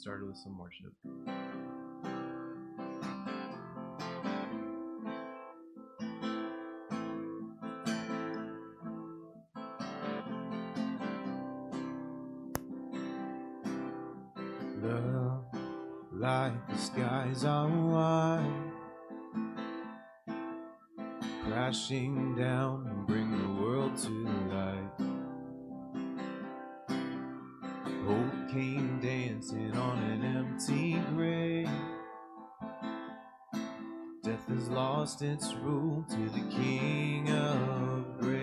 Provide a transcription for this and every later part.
started with some worship. Love, like the skies are wide, crashing down and bring the world to life. Hope came lost its rule to the King of Grace.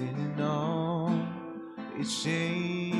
sitting on its shame.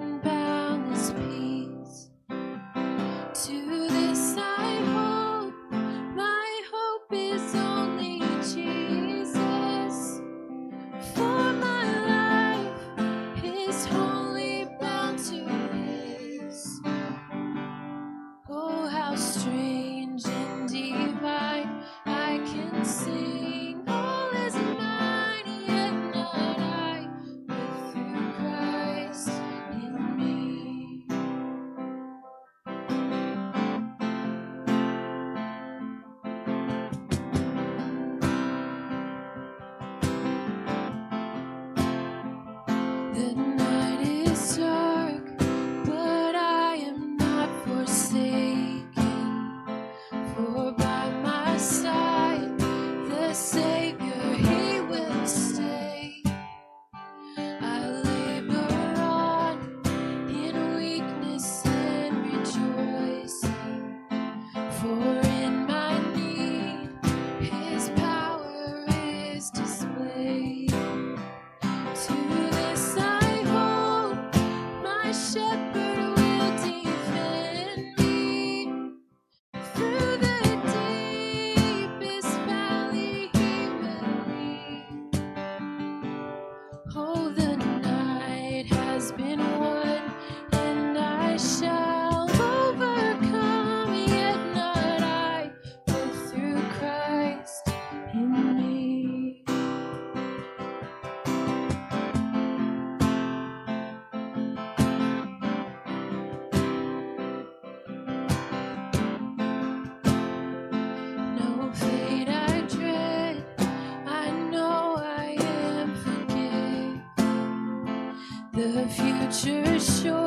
The future's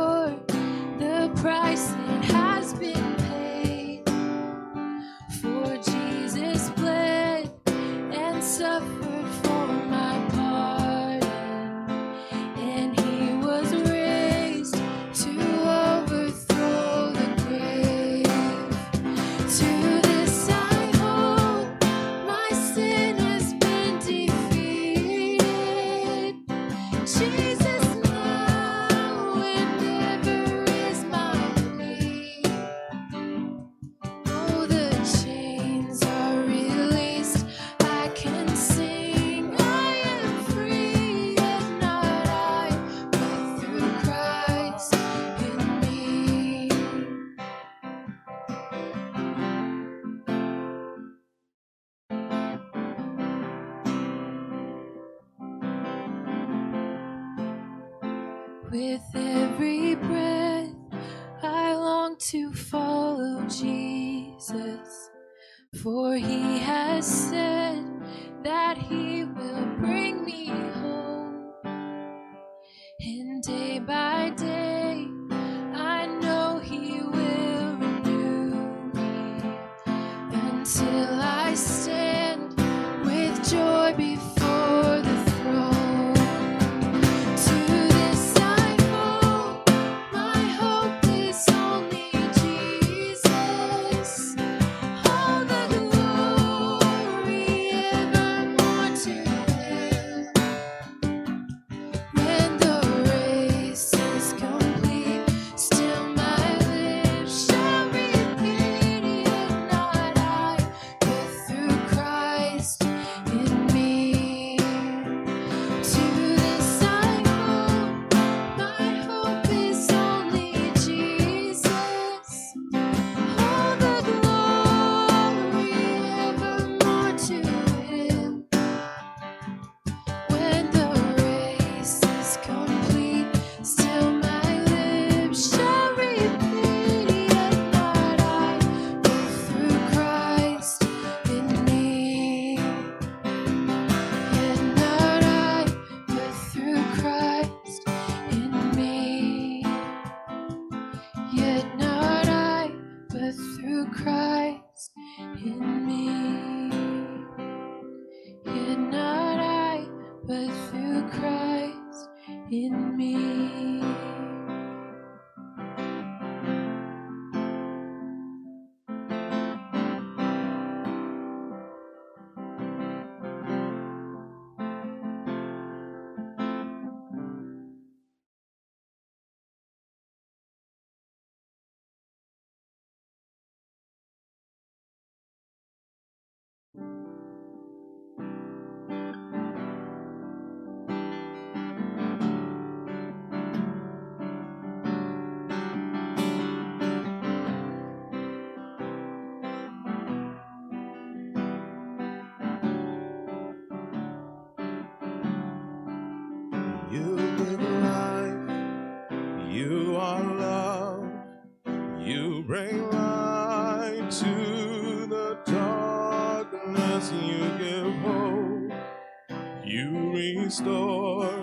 restore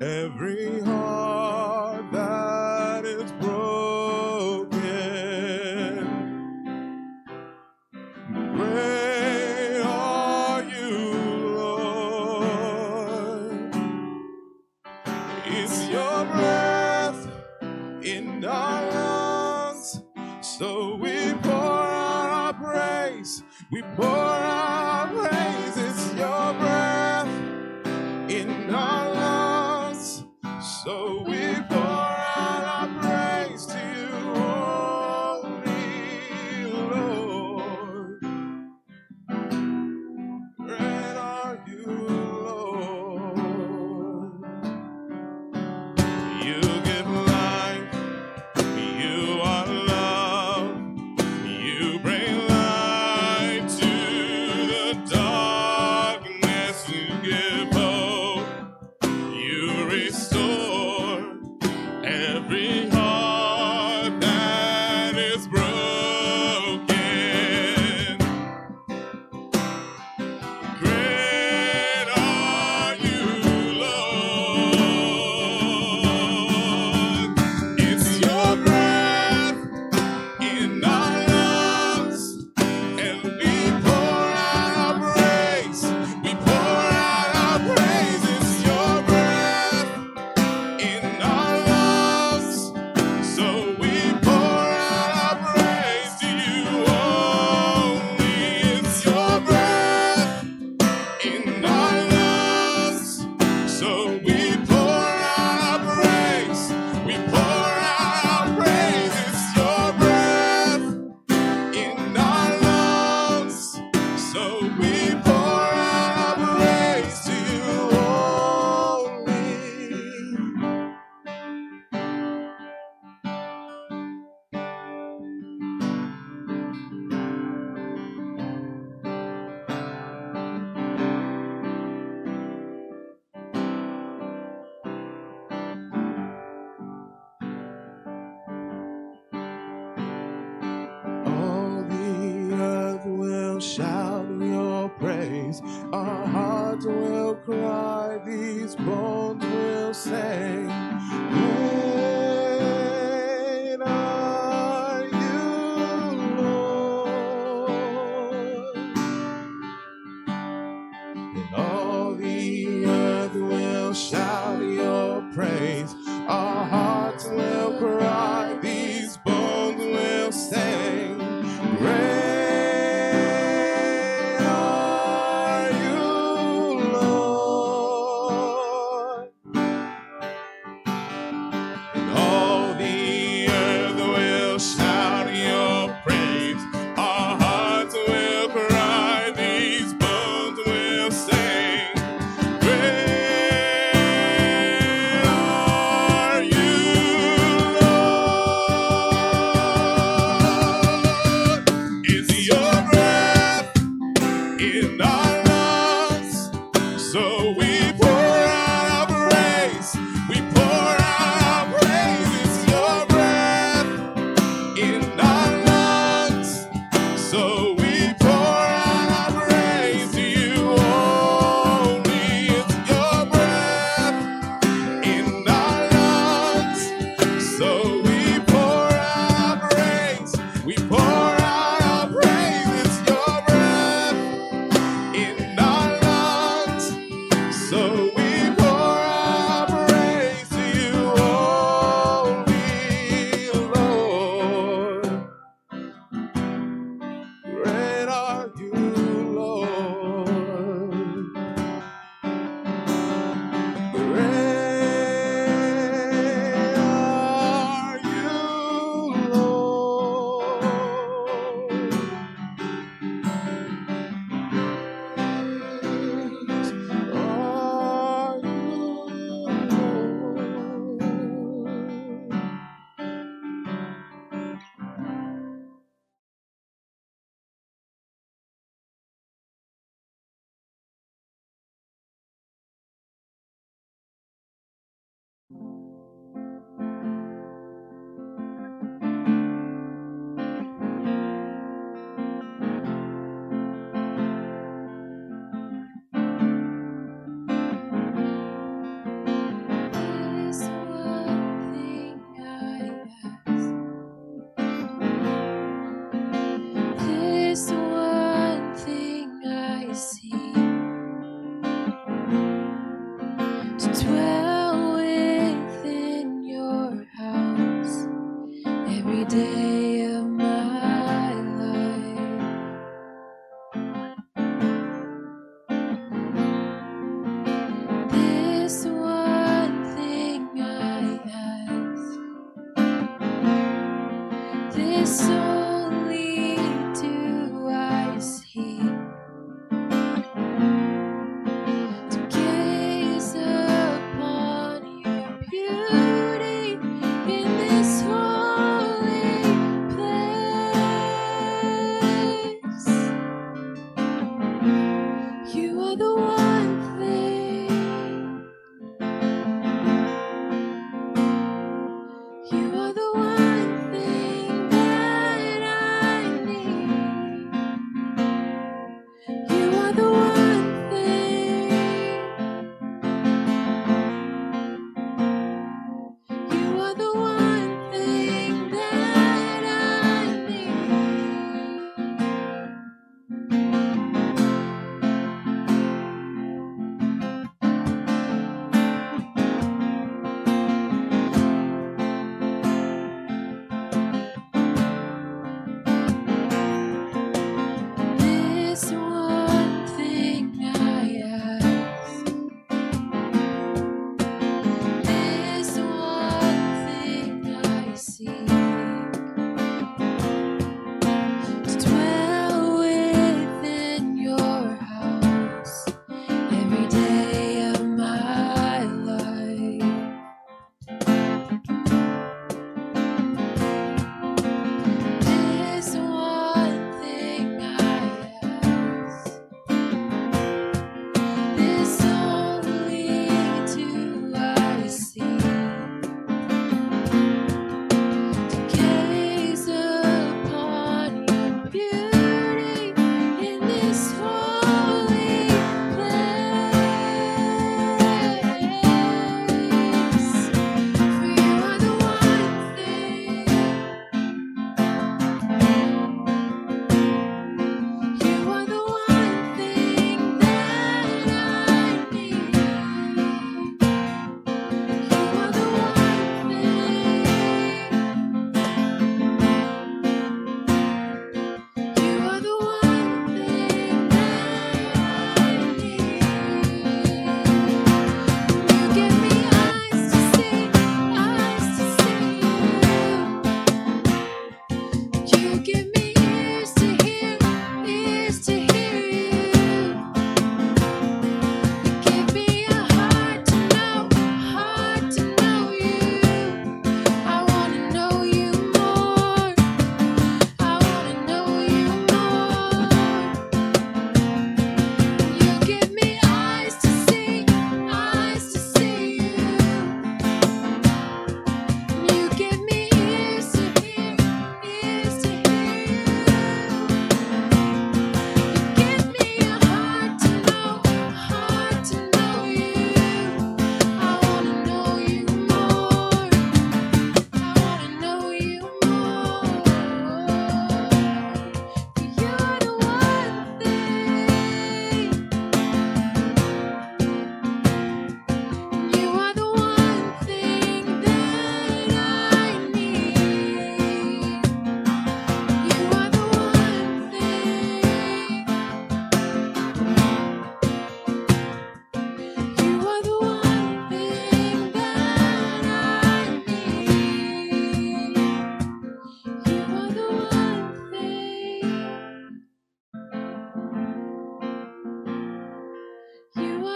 every heart that is broken. Great are you, Lord. Is your breath in our lungs? So we pour out our praise. We pour out our praise. It's your breath our lungs. So we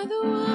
the one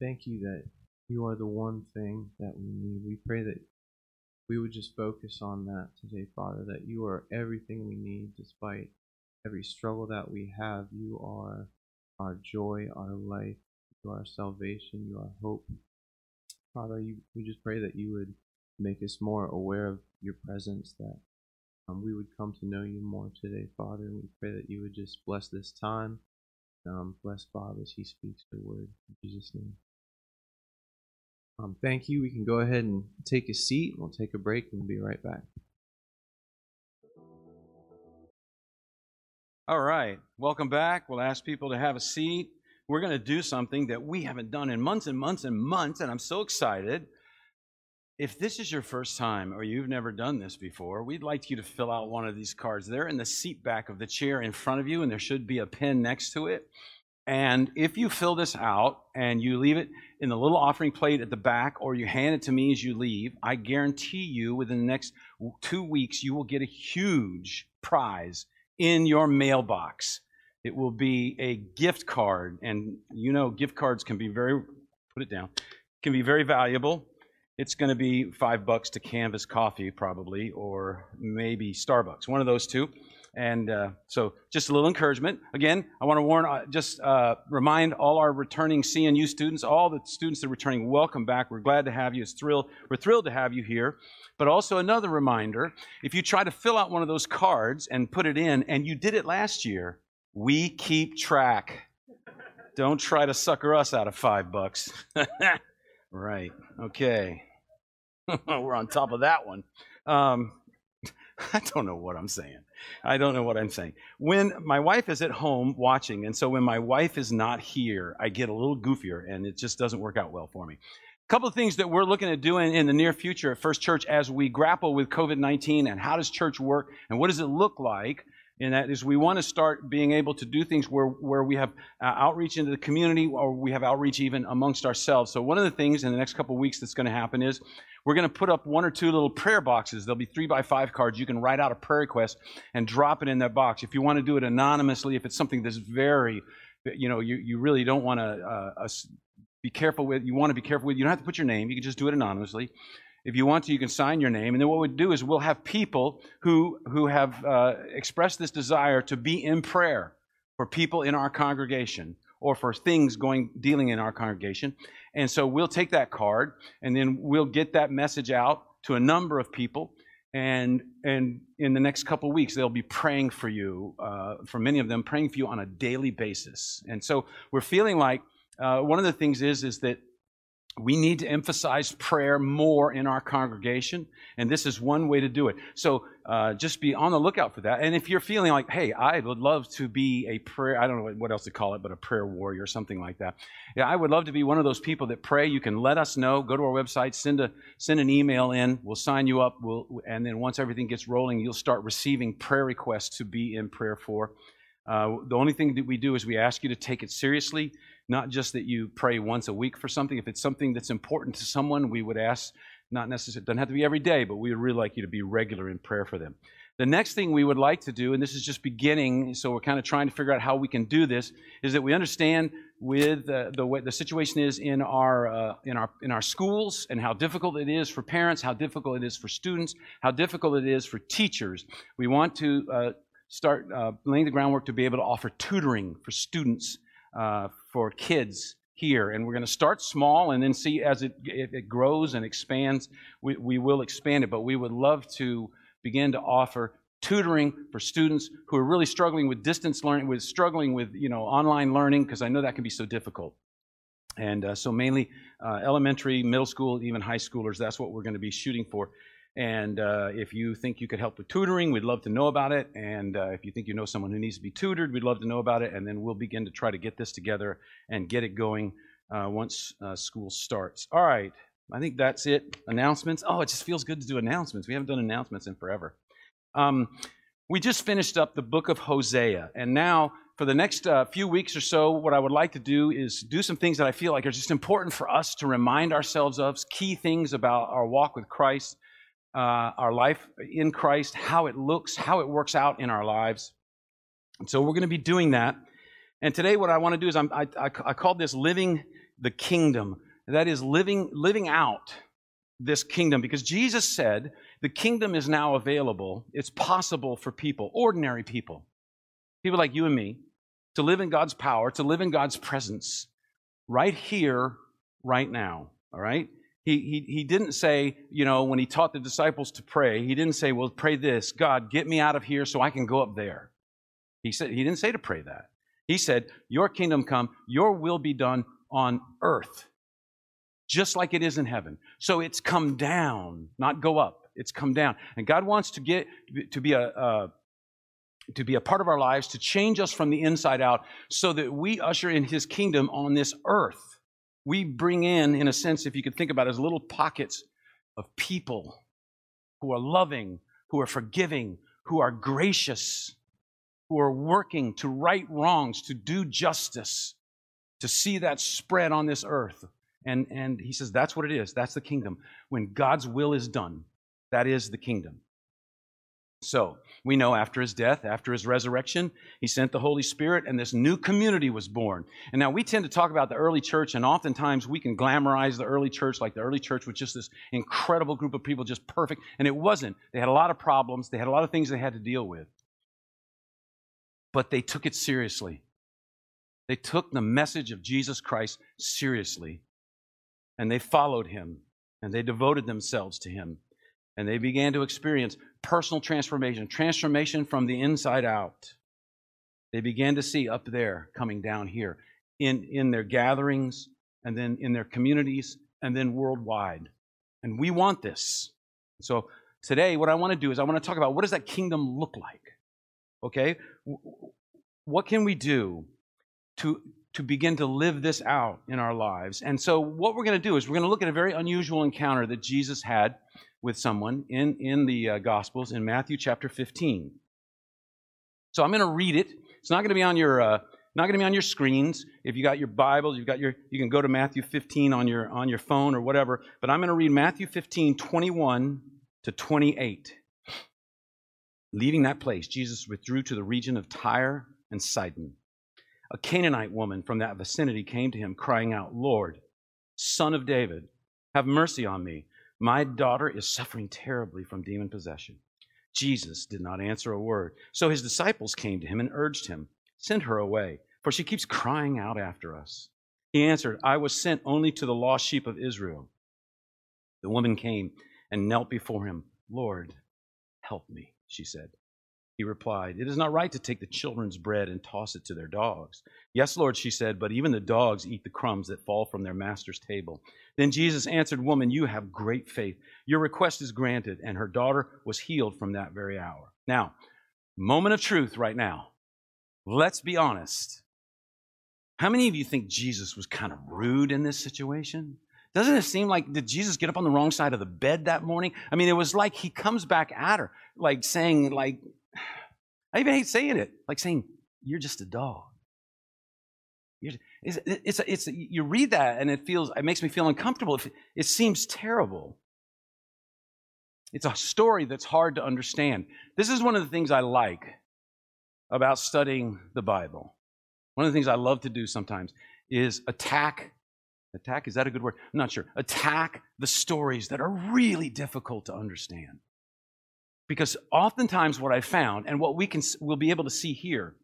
thank you that you are the one thing that we need. We pray that we would just focus on that today, Father, that you are everything we need despite every struggle that we have. You are our joy, our life, you are our salvation, you are hope. Father, you, we just pray that you would make us more aware of your presence, that um, we would come to know you more today, Father. And we pray that you would just bless this time. Um, bless Bob as he speaks the word. In Jesus' name. Um, thank you. We can go ahead and take a seat. We'll take a break and we'll be right back. All right, welcome back. We'll ask people to have a seat. We're going to do something that we haven't done in months and months and months, and I'm so excited. If this is your first time or you've never done this before, we'd like you to fill out one of these cards. They're in the seat back of the chair in front of you, and there should be a pen next to it. And if you fill this out and you leave it in the little offering plate at the back, or you hand it to me as you leave, I guarantee you within the next two weeks, you will get a huge prize in your mailbox. It will be a gift card, and you know gift cards can be very put it down can be very valuable. It's going to be five bucks to Canvas Coffee, probably, or maybe Starbucks, one of those two. And uh, so, just a little encouragement. Again, I want to warn, uh, just uh, remind all our returning CNU students, all the students that are returning, welcome back. We're glad to have you. It's thrilled. We're thrilled to have you here. But also another reminder: if you try to fill out one of those cards and put it in, and you did it last year, we keep track. Don't try to sucker us out of five bucks. right. Okay. We're on top of that one. Um, I don't know what I'm saying. I don't know what I'm saying. When my wife is at home watching, and so when my wife is not here, I get a little goofier and it just doesn't work out well for me. A couple of things that we're looking at doing in the near future at First Church as we grapple with COVID 19 and how does church work and what does it look like and that is we want to start being able to do things where, where we have uh, outreach into the community or we have outreach even amongst ourselves. So one of the things in the next couple weeks that's going to happen is we're going to put up one or two little prayer boxes. There'll be three by five cards. You can write out a prayer request and drop it in that box. If you want to do it anonymously, if it's something that's very, you know, you, you really don't want to uh, uh, be careful with, you want to be careful with, you don't have to put your name. You can just do it anonymously. If you want to, you can sign your name. And then what we'll do is we'll have people who, who have uh, expressed this desire to be in prayer for people in our congregation or for things going dealing in our congregation. And so we'll take that card and then we'll get that message out to a number of people. And, and in the next couple weeks, they'll be praying for you, uh, for many of them, praying for you on a daily basis. And so we're feeling like uh, one of the things is, is that we need to emphasize prayer more in our congregation, and this is one way to do it. So uh, just be on the lookout for that. And if you're feeling like, hey, I would love to be a prayer, I don't know what else to call it, but a prayer warrior or something like that. Yeah, I would love to be one of those people that pray. You can let us know. Go to our website, send a send an email in. We'll sign you up. We'll, and then once everything gets rolling, you'll start receiving prayer requests to be in prayer for. Uh, the only thing that we do is we ask you to take it seriously not just that you pray once a week for something. If it's something that's important to someone, we would ask, not necessarily, it doesn't have to be every day, but we would really like you to be regular in prayer for them. The next thing we would like to do, and this is just beginning, so we're kind of trying to figure out how we can do this, is that we understand with uh, the way the situation is in our uh, in our in our schools and how difficult it is for parents, how difficult it is for students, how difficult it is for teachers. We want to uh, start uh, laying the groundwork to be able to offer tutoring for students uh, for kids here. And we're going to start small and then see as it, it grows and expands, we, we will expand it. But we would love to begin to offer tutoring for students who are really struggling with distance learning, with struggling with you know online learning, because I know that can be so difficult. And uh, so mainly uh, elementary, middle school, even high schoolers. That's what we're going to be shooting for. And uh, if you think you could help with tutoring, we'd love to know about it. And uh, if you think you know someone who needs to be tutored, we'd love to know about it. And then we'll begin to try to get this together and get it going uh, once uh, school starts. All right, I think that's it. Announcements. Oh, it just feels good to do announcements. We haven't done announcements in forever. Um, we just finished up the book of Hosea, and now for the next uh, few weeks or so, what I would like to do is do some things that I feel like are just important for us to remind ourselves of, key things about our walk with Christ, Uh, our life in Christ, how it looks, how it works out in our lives. And so we're going to be doing that. And today, what I want to do is I, I, I called this living the kingdom. That is living living out this kingdom because Jesus said the kingdom is now available. It's possible for people, ordinary people, people like you and me, to live in God's power, to live in God's presence right here, right now. All right? He, he, he didn't say, you know, when he taught the disciples to pray, he didn't say, well, pray this God, get me out of here so I can go up there. He said he didn't say to pray that. He said, Your kingdom come, your will be done on earth, just like it is in heaven. So it's come down, not go up. It's come down. And God wants to get to be a, uh, to be a part of our lives, to change us from the inside out, so that we usher in His kingdom on this earth. We bring in, in a sense, if you could think about it, as little pockets of people who are loving, who are forgiving, who are gracious, who are working to right wrongs, to do justice, to see that spread on this earth. And, and he says that's what it is. That's the kingdom. When God's will is done, that is the kingdom. So we know after his death, after his resurrection, he sent the Holy Spirit and this new community was born. And now we tend to talk about the early church, and oftentimes we can glamorize the early church like the early church was just this incredible group of people, just perfect. And it wasn't. They had a lot of problems, they had a lot of things they had to deal with. But they took it seriously. They took the message of Jesus Christ seriously and they followed him and they devoted themselves to him and they began to experience personal transformation, transformation from the inside out. They began to see up there coming down here in, in their gatherings and then in their communities and then worldwide. And we want this. So today, what I want to do is I want to talk about what does that kingdom look like? Okay? What can we do to, to begin to live this out in our lives. And so, what we're going to do is we're going to look at a very unusual encounter that Jesus had with someone in, in the uh, Gospels in Matthew chapter 15. So, I'm going to read it. It's not going to be on your. Uh, not going to be on your screens. If you got your Bibles, you've got your, you can go to Matthew 15 on your on your phone or whatever. But I'm going to read Matthew 15, 21 to 28. Leaving that place, Jesus withdrew to the region of Tyre and Sidon a Canaanite woman from that vicinity came to him, crying out, Lord, son of David, have mercy on me. My daughter is suffering terribly from demon possession. Jesus did not answer a word. So his disciples came to him and urged him, Send her away, for she keeps crying out after us. He answered, I was sent only to the lost sheep of Israel. The woman came and knelt before him. Lord, help me, she said. He replied, It is not right to take the children's bread and toss it to their dogs. Yes, Lord, she said, but even the dogs eat the crumbs that fall from their master's table. Then Jesus answered, Woman, you have great faith. Your request is granted. And her daughter was healed from that very hour. Now, moment of truth right now. Let's be honest. How many of you think Jesus was kind of rude in this situation? Doesn't it seem like did Jesus get up on the wrong side of the bed that morning? I mean, it was like he comes back at her, like saying, like, I even hate saying it, like saying, You're just a dog. It's, it's, it's, you read that and it feels, it makes me feel uncomfortable. It seems terrible. It's a story that's hard to understand. This is one of the things I like about studying the Bible. One of the things I love to do sometimes is attack. Attack, is that a good word? I'm not sure. Attack the stories that are really difficult to understand. Because oftentimes what I found and what we can we'll be able to see here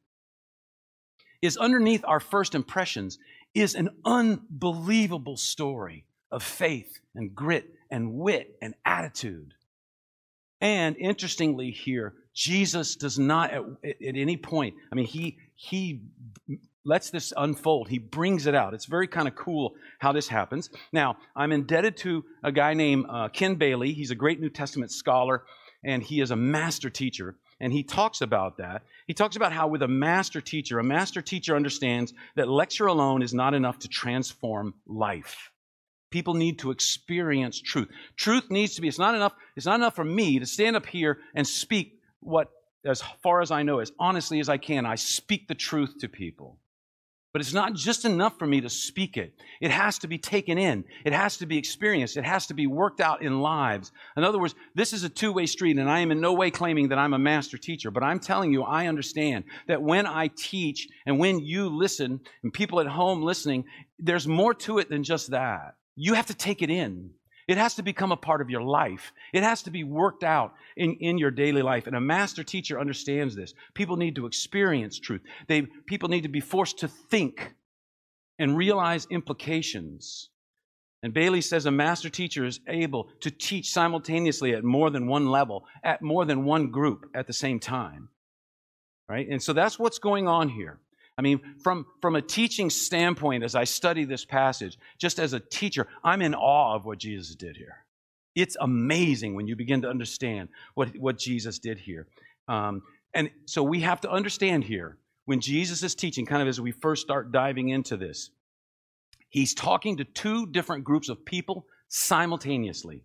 is underneath our first impressions is an unbelievable story of faith and grit and wit and attitude. And interestingly here, Jesus does not at, at, any point, I mean, he, he lets this unfold. He brings it out. It's very kind of cool how this happens. Now, I'm indebted to a guy named uh, Ken Bailey. He's a great New Testament scholar and he is a master teacher. and he talks about that. He talks about how, with a master teacher, a master teacher understands that lecture alone is not enough to transform life. People need to experience truth. Truth needs to be, it's not enough, it's not enough for me to stand up here and speak what, as far as I know, as honestly as I can, I speak the truth to people. But it's not just enough for me to speak it. It has to be taken in. It has to be experienced. It has to be worked out in lives. In other words, this is a two way street, and I am in no way claiming that I'm a master teacher, but I'm telling you, I understand that when I teach and when you listen and people at home listening, there's more to it than just that. You have to take it in. It has to become a part of your life. It has to be worked out in, in your daily life. And a master teacher understands this. People need to experience truth. They, people need to be forced to think and realize implications. And Bailey says a master teacher is able to teach simultaneously at more than one level, at more than one group at the same time. Right? And so that's what's going on here. I mean, from, from a teaching standpoint, as I study this passage, just as a teacher, I'm in awe of what Jesus did here. It's amazing when you begin to understand what, what Jesus did here. Um, and so we have to understand here, when Jesus is teaching, kind of as we first start diving into this, he's talking to two different groups of people simultaneously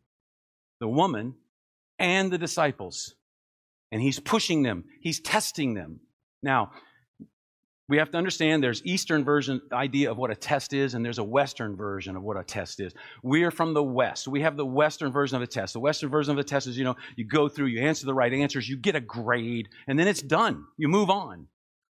the woman and the disciples. And he's pushing them, he's testing them. Now, we have to understand there's eastern version idea of what a test is and there's a western version of what a test is. We are from the west. We have the western version of a test. The western version of a test is you know you go through you answer the right answers you get a grade and then it's done. You move on.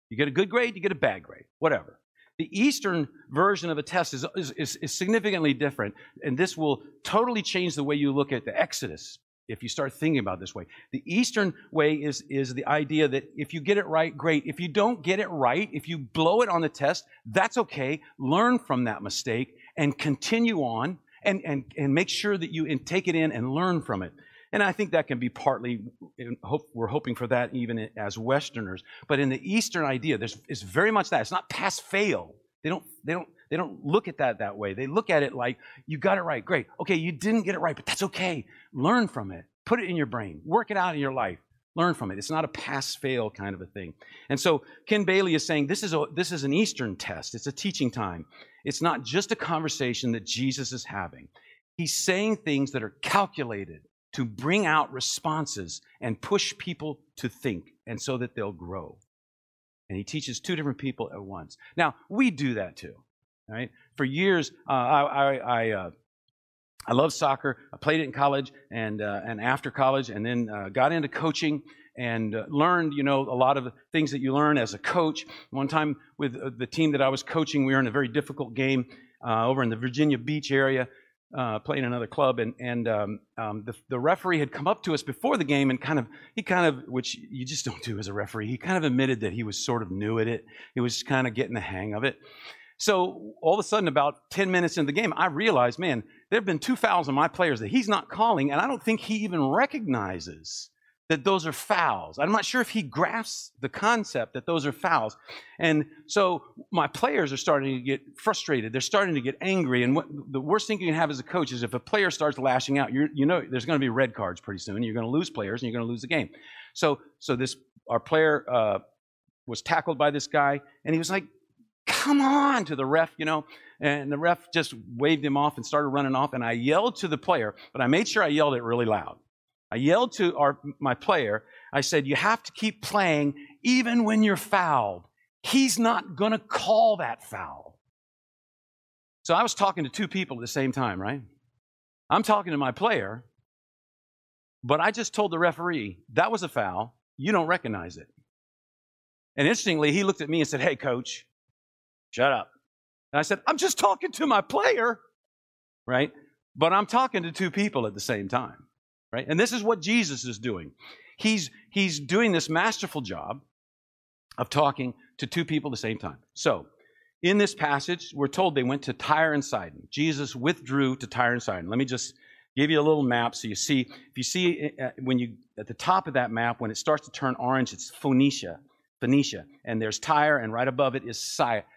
You get a good grade you get a bad grade whatever. The eastern version of a test is, is, is significantly different and this will totally change the way you look at the exodus if you start thinking about this way. The Eastern way is, is the idea that if you get it right, great. If you don't get it right, if you blow it on the test, that's okay. Learn from that mistake and continue on and, and, and make sure that you take it in and learn from it. And I think that can be partly, we're hoping for that even as Westerners. But in the Eastern idea, there's, it's very much that. It's not pass fail. They don't, they don't, they don't look at that that way. They look at it like, you got it right, great. Okay, you didn't get it right, but that's okay. Learn from it. Put it in your brain. Work it out in your life. Learn from it. It's not a pass fail kind of a thing. And so Ken Bailey is saying this is, a, this is an Eastern test. It's a teaching time. It's not just a conversation that Jesus is having. He's saying things that are calculated to bring out responses and push people to think, and so that they'll grow. And he teaches two different people at once. Now, we do that too. Right? For years, uh, I, I, I, uh, I love soccer. I played it in college and, uh, and after college, and then uh, got into coaching and uh, learned, you know, a lot of the things that you learn as a coach. One time with uh, the team that I was coaching, we were in a very difficult game over in the Virginia Beach area. Uh, playing another club, and and um, um, the, the referee had come up to us before the game and kind of he kind of which you just don't do as a referee. He kind of admitted that he was sort of new at it. He was kind of getting the hang of it, so all of a sudden, about 10 minutes into the game, I realized, man, there have been two fouls on my players that he's not calling, and I don't think he even recognizes that those are fouls. I'm not sure if he grasps the concept that those are fouls. And so my players are starting to get frustrated. They're starting to get angry. And what, the worst thing you can have as a coach is if a player starts lashing out, you know there's going to be red cards pretty soon. You're going to lose players and you're going to lose the game. So, so this our player uh, was tackled by this guy, and he was like, come on to the ref, you know. And the ref just waved him off and started running off. And I yelled to the player, but I made sure I yelled it really loud. I yelled to our, my player, I said, You have to keep playing even when you're fouled. He's not going to call that foul. So I was talking to two people at the same time, right? I'm talking to my player, but I just told the referee, That was a foul. You don't recognize it. And interestingly, he looked at me and said, Hey, coach, Shut up. And I said, I'm just talking to my player, right? But I'm talking to two people at the same time, right? And this is what Jesus is doing. He's, he's doing this masterful job of talking to two people at the same time. So, in this passage, we're told they went to Tyre and Sidon. Jesus withdrew to Tyre and Sidon. Let me just give you a little map so you see. If you see uh, when you at the top of that map, when it starts to turn orange, it's Phoenicia. Phoenicia, and there's Tyre, and right above it is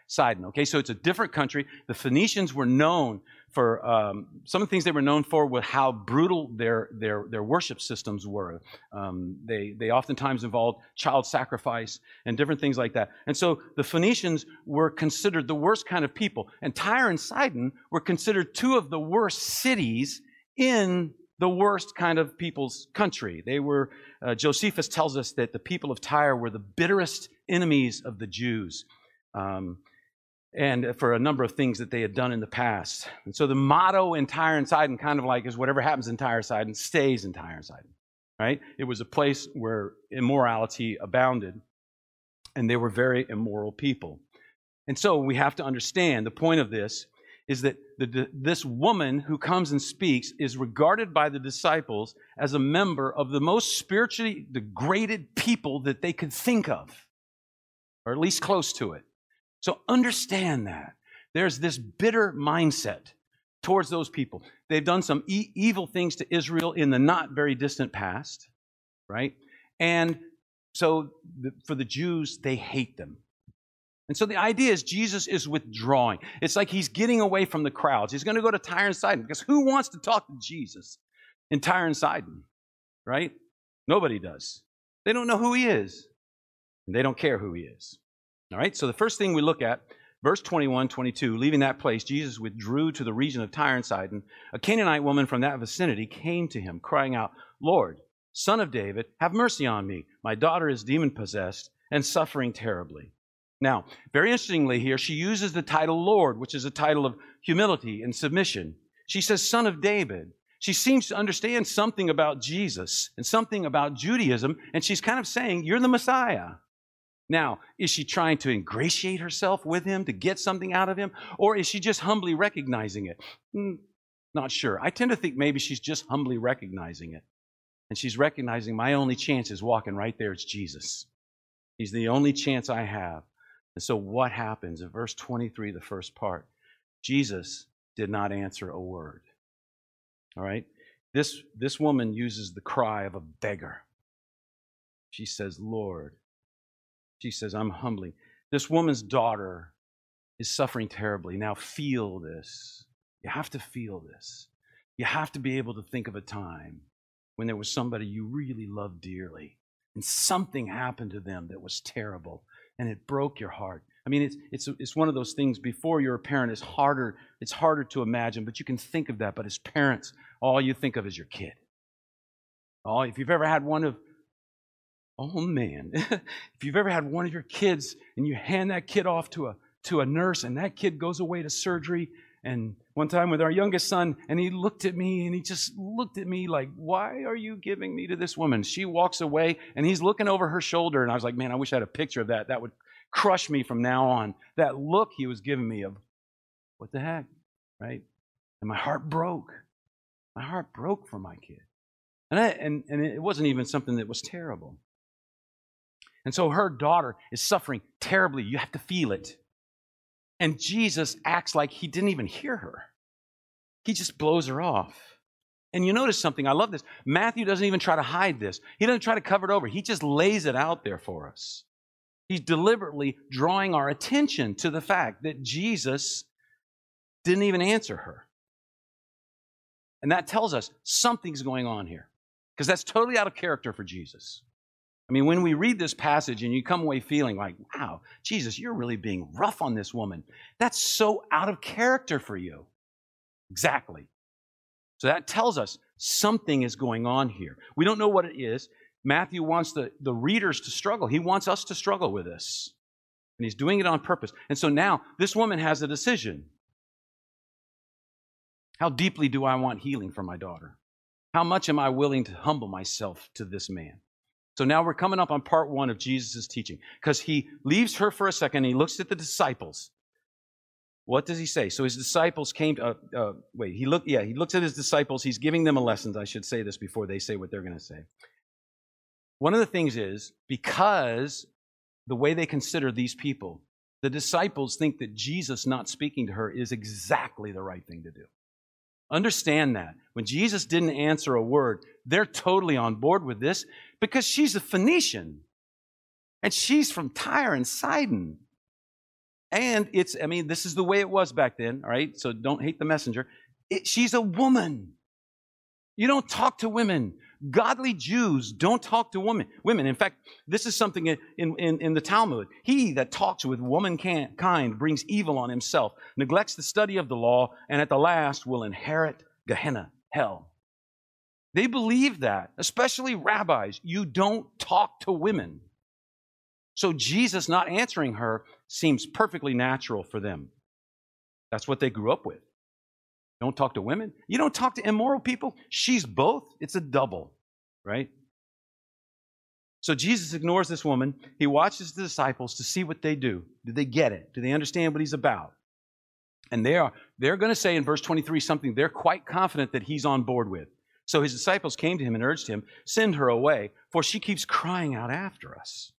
Sidon. Okay, so it's a different country. The Phoenicians were known for um, some of the things they were known for were how brutal their, their, their worship systems were. Um, they, they oftentimes involved child sacrifice and different things like that. And so the Phoenicians were considered the worst kind of people. And Tyre and Sidon were considered two of the worst cities in the worst kind of people's country. They were, uh, Josephus tells us that the people of Tyre were the bitterest enemies of the Jews. Um, and for a number of things that they had done in the past. And so the motto in Tyre and Sidon kind of like is whatever happens in Tyre and Sidon stays in Tyre and Sidon, right? It was a place where immorality abounded, and they were very immoral people. And so we have to understand the point of this is that the, this woman who comes and speaks is regarded by the disciples as a member of the most spiritually degraded people that they could think of, or at least close to it. So understand that. There's this bitter mindset towards those people. They've done some e- evil things to Israel in the not very distant past, right? And so the, for the Jews, they hate them. And so the idea is Jesus is withdrawing. It's like he's getting away from the crowds. He's going to go to Tyre and Sidon because who wants to talk to Jesus in Tyre and Sidon, right? Nobody does. They don't know who he is, and they don't care who he is. All right, so the first thing we look at, verse 21, 22, leaving that place, Jesus withdrew to the region of Tyre and Sidon. A Canaanite woman from that vicinity came to him, crying out, Lord, son of David, have mercy on me. My daughter is demon possessed and suffering terribly. Now, very interestingly here, she uses the title Lord, which is a title of humility and submission. She says, Son of David. She seems to understand something about Jesus and something about Judaism, and she's kind of saying, You're the Messiah. Now, is she trying to ingratiate herself with him to get something out of him? Or is she just humbly recognizing it? Mm, not sure. I tend to think maybe she's just humbly recognizing it. And she's recognizing my only chance is walking right there. It's Jesus. He's the only chance I have. And so what happens? In verse 23, the first part, Jesus did not answer a word. All right? This, this woman uses the cry of a beggar. She says, Lord, she says, I'm humbling. This woman's daughter is suffering terribly. Now feel this. You have to feel this. You have to be able to think of a time when there was somebody you really loved dearly and something happened to them that was terrible and it broke your heart. I mean, it's, it's, it's one of those things before you're a parent, it's harder, it's harder to imagine, but you can think of that. But as parents, all you think of is your kid. Oh, if you've ever had one of Oh man, if you've ever had one of your kids and you hand that kid off to a to a nurse and that kid goes away to surgery and one time with our youngest son and he looked at me and he just looked at me like, "Why are you giving me to this woman?" She walks away and he's looking over her shoulder and I was like, "Man, I wish I had a picture of that. That would crush me from now on." That look he was giving me of what the heck, right? And my heart broke. My heart broke for my kid. And, I, and, and it wasn't even something that was terrible. And so her daughter is suffering terribly. You have to feel it. And Jesus acts like he didn't even hear her, he just blows her off. And you notice something, I love this. Matthew doesn't even try to hide this, he doesn't try to cover it over, he just lays it out there for us. He's deliberately drawing our attention to the fact that Jesus didn't even answer her. And that tells us something's going on here, because that's totally out of character for Jesus. I mean, when we read this passage and you come away feeling like, wow, Jesus, you're really being rough on this woman, that's so out of character for you. Exactly. So that tells us something is going on here. We don't know what it is. Matthew wants the, the readers to struggle. He wants us to struggle with this. And he's doing it on purpose. And so now this woman has a decision. How deeply do I want healing for my daughter? How much am I willing to humble myself to this man? So now we're coming up on part one of Jesus' teaching because he leaves her for a second and he looks at the disciples. What does he say? So his disciples came to, uh, uh, wait, he looked, yeah, he looks at his disciples. He's giving them a lesson. I should say this before they say what they're going to say. One of the things is because the way they consider these people, the disciples think that Jesus not speaking to her is exactly the right thing to do. Understand that. When Jesus didn't answer a word, they're totally on board with this because she's a Phoenician and she's from Tyre and Sidon. And it's, I mean, this is the way it was back then, all right? So don't hate the messenger. It, she's a woman. You don't talk to women. Godly Jews don't talk to women. Women. In fact, this is something in, in, in the Talmud. He that talks with womankind brings evil on himself, neglects the study of the law, and at the last will inherit Gehenna, hell. They believe that, especially rabbis. You don't talk to women. So Jesus not answering her seems perfectly natural for them. That's what they grew up with. Don't talk to women. You don't talk to immoral people. She's both. It's a double, right? So Jesus ignores this woman. He watches the disciples to see what they do. Do they get it? Do they understand what he's about? And they are they're going to say in verse 23 something they're quite confident that he's on board with. So his disciples came to him and urged him, "Send her away, for she keeps crying out after us."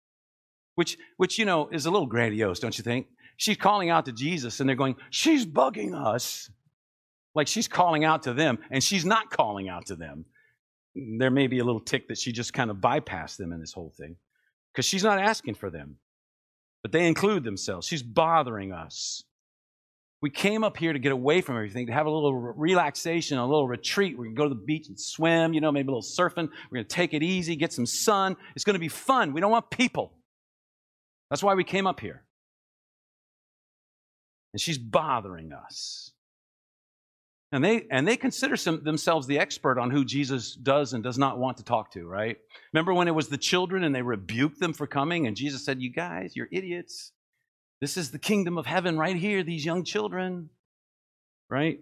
Which which you know is a little grandiose, don't you think? She's calling out to Jesus and they're going, "She's bugging us." Like she's calling out to them, and she's not calling out to them. There may be a little tick that she just kind of bypassed them in this whole thing because she's not asking for them, but they include themselves. She's bothering us. We came up here to get away from everything, to have a little relaxation, a little retreat. We're going to go to the beach and swim, you know, maybe a little surfing. We're going to take it easy, get some sun. It's going to be fun. We don't want people. That's why we came up here. And she's bothering us. And they, and they consider some, themselves the expert on who Jesus does and does not want to talk to, right? Remember when it was the children and they rebuked them for coming, and Jesus said, You guys, you're idiots. This is the kingdom of heaven right here, these young children, right?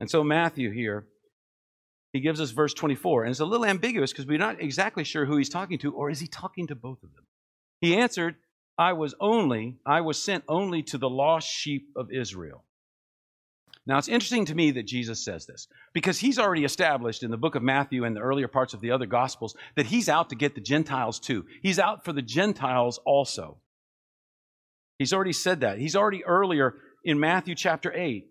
And so, Matthew here, he gives us verse 24, and it's a little ambiguous because we're not exactly sure who he's talking to, or is he talking to both of them? He answered, I was only, I was sent only to the lost sheep of Israel. Now, it's interesting to me that Jesus says this because he's already established in the book of Matthew and the earlier parts of the other Gospels that he's out to get the Gentiles too. He's out for the Gentiles also. He's already said that. He's already earlier in Matthew chapter 8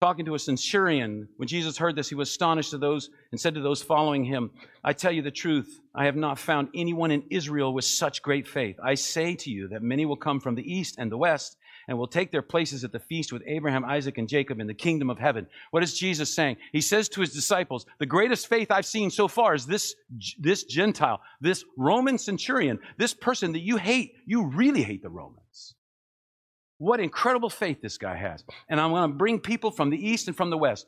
talking to a centurion. When Jesus heard this, he was astonished to those and said to those following him, I tell you the truth, I have not found anyone in Israel with such great faith. I say to you that many will come from the east and the west and will take their places at the feast with Abraham, Isaac, and Jacob in the kingdom of heaven. What is Jesus saying? He says to his disciples, The greatest faith I've seen so far is this, this Gentile, this Roman centurion, this person that you hate. You really hate the Romans. What incredible faith this guy has. And I'm going to bring people from the east and from the west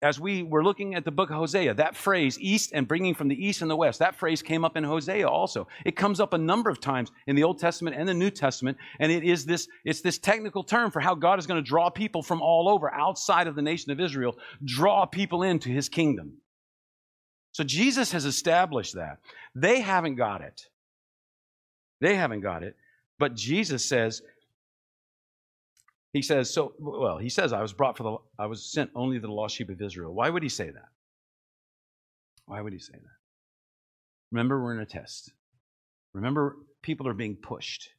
as we were looking at the book of Hosea, that phrase, east and bringing from the east and the west, that phrase came up in Hosea also. It comes up a number of times in the Old Testament and the New Testament, and it is this, it's this technical term for how God is going to draw people from all over outside of the nation of Israel, draw people into his kingdom. So Jesus has established that. They haven't got it. They haven't got it. But Jesus says, he says, so, well, he says, I was brought for the, I was sent only to the lost sheep of Israel. Why would he say that? Why would he say that? Remember, we're in a test. Remember, people are being pushed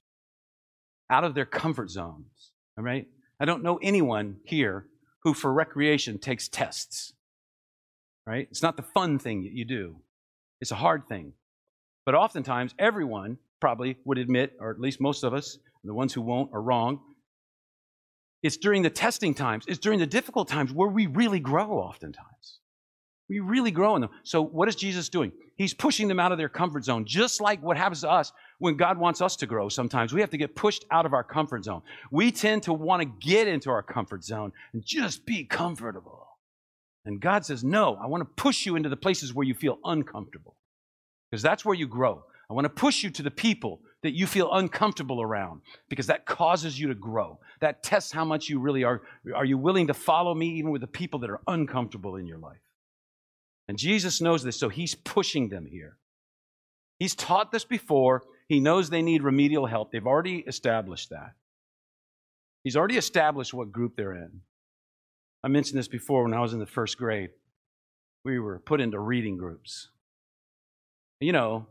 out of their comfort zones. All right? I don't know anyone here who, for recreation, takes tests. Right? It's not the fun thing that you do, it's a hard thing. But oftentimes, everyone probably would admit, or at least most of us, the ones who won't are wrong, it's during the testing times, it's during the difficult times where we really grow, oftentimes. We really grow in them. So, what is Jesus doing? He's pushing them out of their comfort zone, just like what happens to us when God wants us to grow sometimes. We have to get pushed out of our comfort zone. We tend to want to get into our comfort zone and just be comfortable. And God says, No, I want to push you into the places where you feel uncomfortable, because that's where you grow. I want to push you to the people that you feel uncomfortable around because that causes you to grow. That tests how much you really are. Are you willing to follow me even with the people that are uncomfortable in your life? And Jesus knows this, so he's pushing them here. He's taught this before. He knows they need remedial help. They've already established that. He's already established what group they're in. I mentioned this before when I was in the first grade. We were put into reading groups. You know,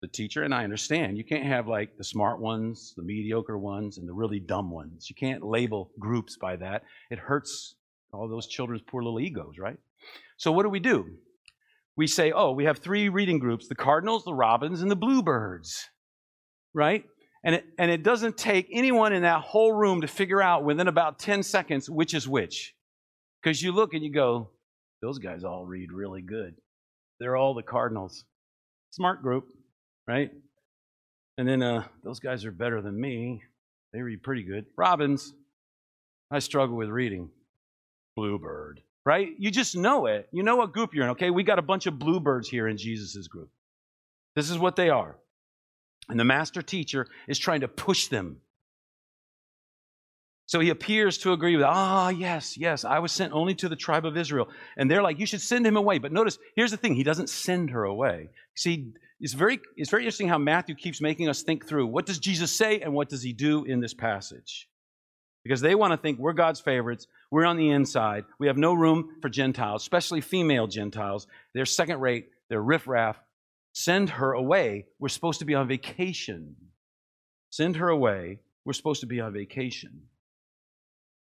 the teacher, and I understand you can't have like the smart ones, the mediocre ones, and the really dumb ones. You can't label groups by that. It hurts all those children's poor little egos, right? So what do we do? We say, oh, we have three reading groups the Cardinals, the Robins, and the Bluebirds, right? And it, and it doesn't take anyone in that whole room to figure out within about 10 seconds which is which. Because you look and you go, those guys all read really good. They're all the Cardinals. Smart group, right? And then uh, those guys are better than me. They read pretty good. Robins, I struggle with reading. Bluebird, right? You just know it. You know what group you're in, okay? We got a bunch of bluebirds here in Jesus' group. This is what they are. And the master teacher is trying to push them. So he appears to agree with, ah, yes, yes, I was sent only to the tribe of Israel. And they're like, you should send him away. But notice, here's the thing he doesn't send her away. See, it's very, it's very interesting how Matthew keeps making us think through what does Jesus say and what does he do in this passage? Because they want to think we're God's favorites, we're on the inside, we have no room for Gentiles, especially female Gentiles. They're second rate, they're riffraff. Send her away. We're supposed to be on vacation. Send her away. We're supposed to be on vacation.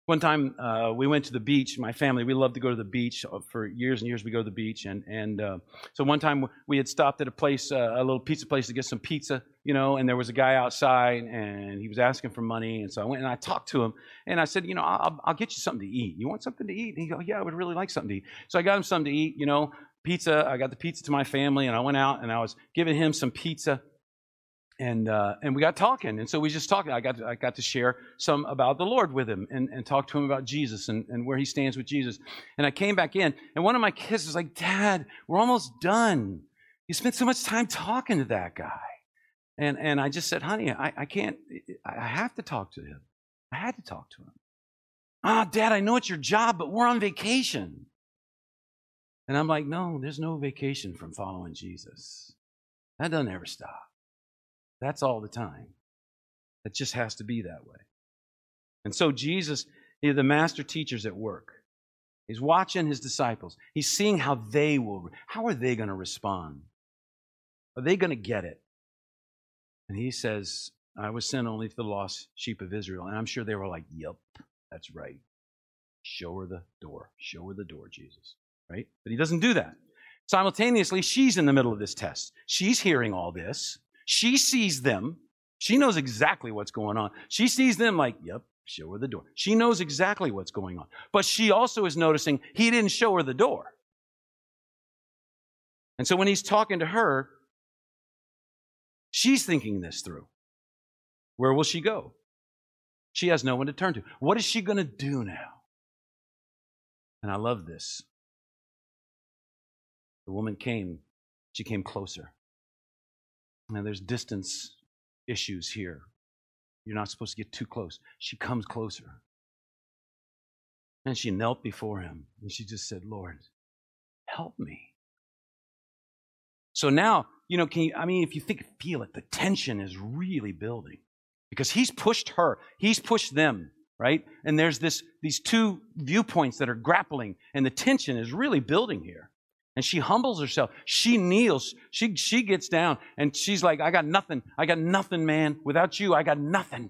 One time uh, we went to the beach. My family, we love to go to the beach. Uh, for years and years, we go to the beach. And, and uh, so one time we had stopped at a place, uh, a little pizza place to get some pizza, you know, and there was a guy outside and he was asking for money. And so I went and I talked to him and I said, you know, I'll, I'll get you something to eat. You want something to eat? And he go, yeah, I would really like something to eat. So I got him something to eat, you know, pizza. I got the pizza to my family and I went out and I was giving him some pizza and uh, and we got talking, and so we just talking. I got to, I got to share some about the Lord with him, and, and talk to him about Jesus and, and where he stands with Jesus. And I came back in, and one of my kids was like, "Dad, we're almost done. You spent so much time talking to that guy." And and I just said, "Honey, I, I can't. I have to talk to him. I had to talk to him." Ah, Dad, I know it's your job, but we're on vacation. And I'm like, "No, there's no vacation from following Jesus. That doesn't ever stop." That's all the time. It just has to be that way. And so Jesus, the master teacher's at work. He's watching his disciples. He's seeing how they will, how are they going to respond? Are they going to get it? And he says, I was sent only to the lost sheep of Israel. And I'm sure they were like, Yep, that's right. Show her the door. Show her the door, Jesus. Right? But he doesn't do that. Simultaneously, she's in the middle of this test. She's hearing all this. She sees them. She knows exactly what's going on. She sees them like, yep, show her the door. She knows exactly what's going on. But she also is noticing he didn't show her the door. And so when he's talking to her, she's thinking this through. Where will she go? She has no one to turn to. What is she going to do now? And I love this. The woman came, she came closer. Now, there's distance issues here. You're not supposed to get too close. She comes closer. And she knelt before him and she just said, Lord, help me. So now, you know, can you, I mean, if you think, feel it, the tension is really building because he's pushed her, he's pushed them, right? And there's this, these two viewpoints that are grappling and the tension is really building here. And she humbles herself. She kneels. She, she gets down and she's like, I got nothing. I got nothing, man. Without you, I got nothing.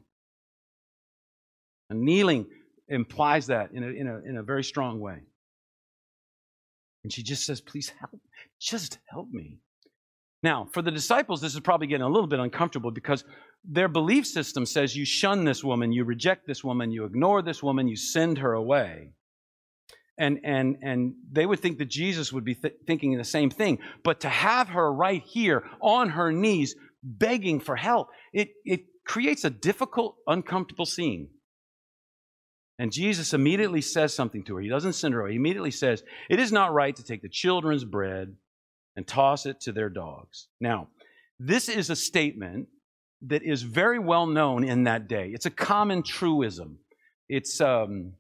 And kneeling implies that in a, in a, in a very strong way. And she just says, Please help. Just help me. Now, for the disciples, this is probably getting a little bit uncomfortable because their belief system says you shun this woman, you reject this woman, you ignore this woman, you send her away and and and they would think that Jesus would be th- thinking the same thing. But to have her right here on her knees begging for help, it it creates a difficult, uncomfortable scene. And Jesus immediately says something to her. He doesn't send her away. He immediately says, "It is not right to take the children's bread and toss it to their dogs." Now, this is a statement that is very well known in that day. It's a common truism. It's um,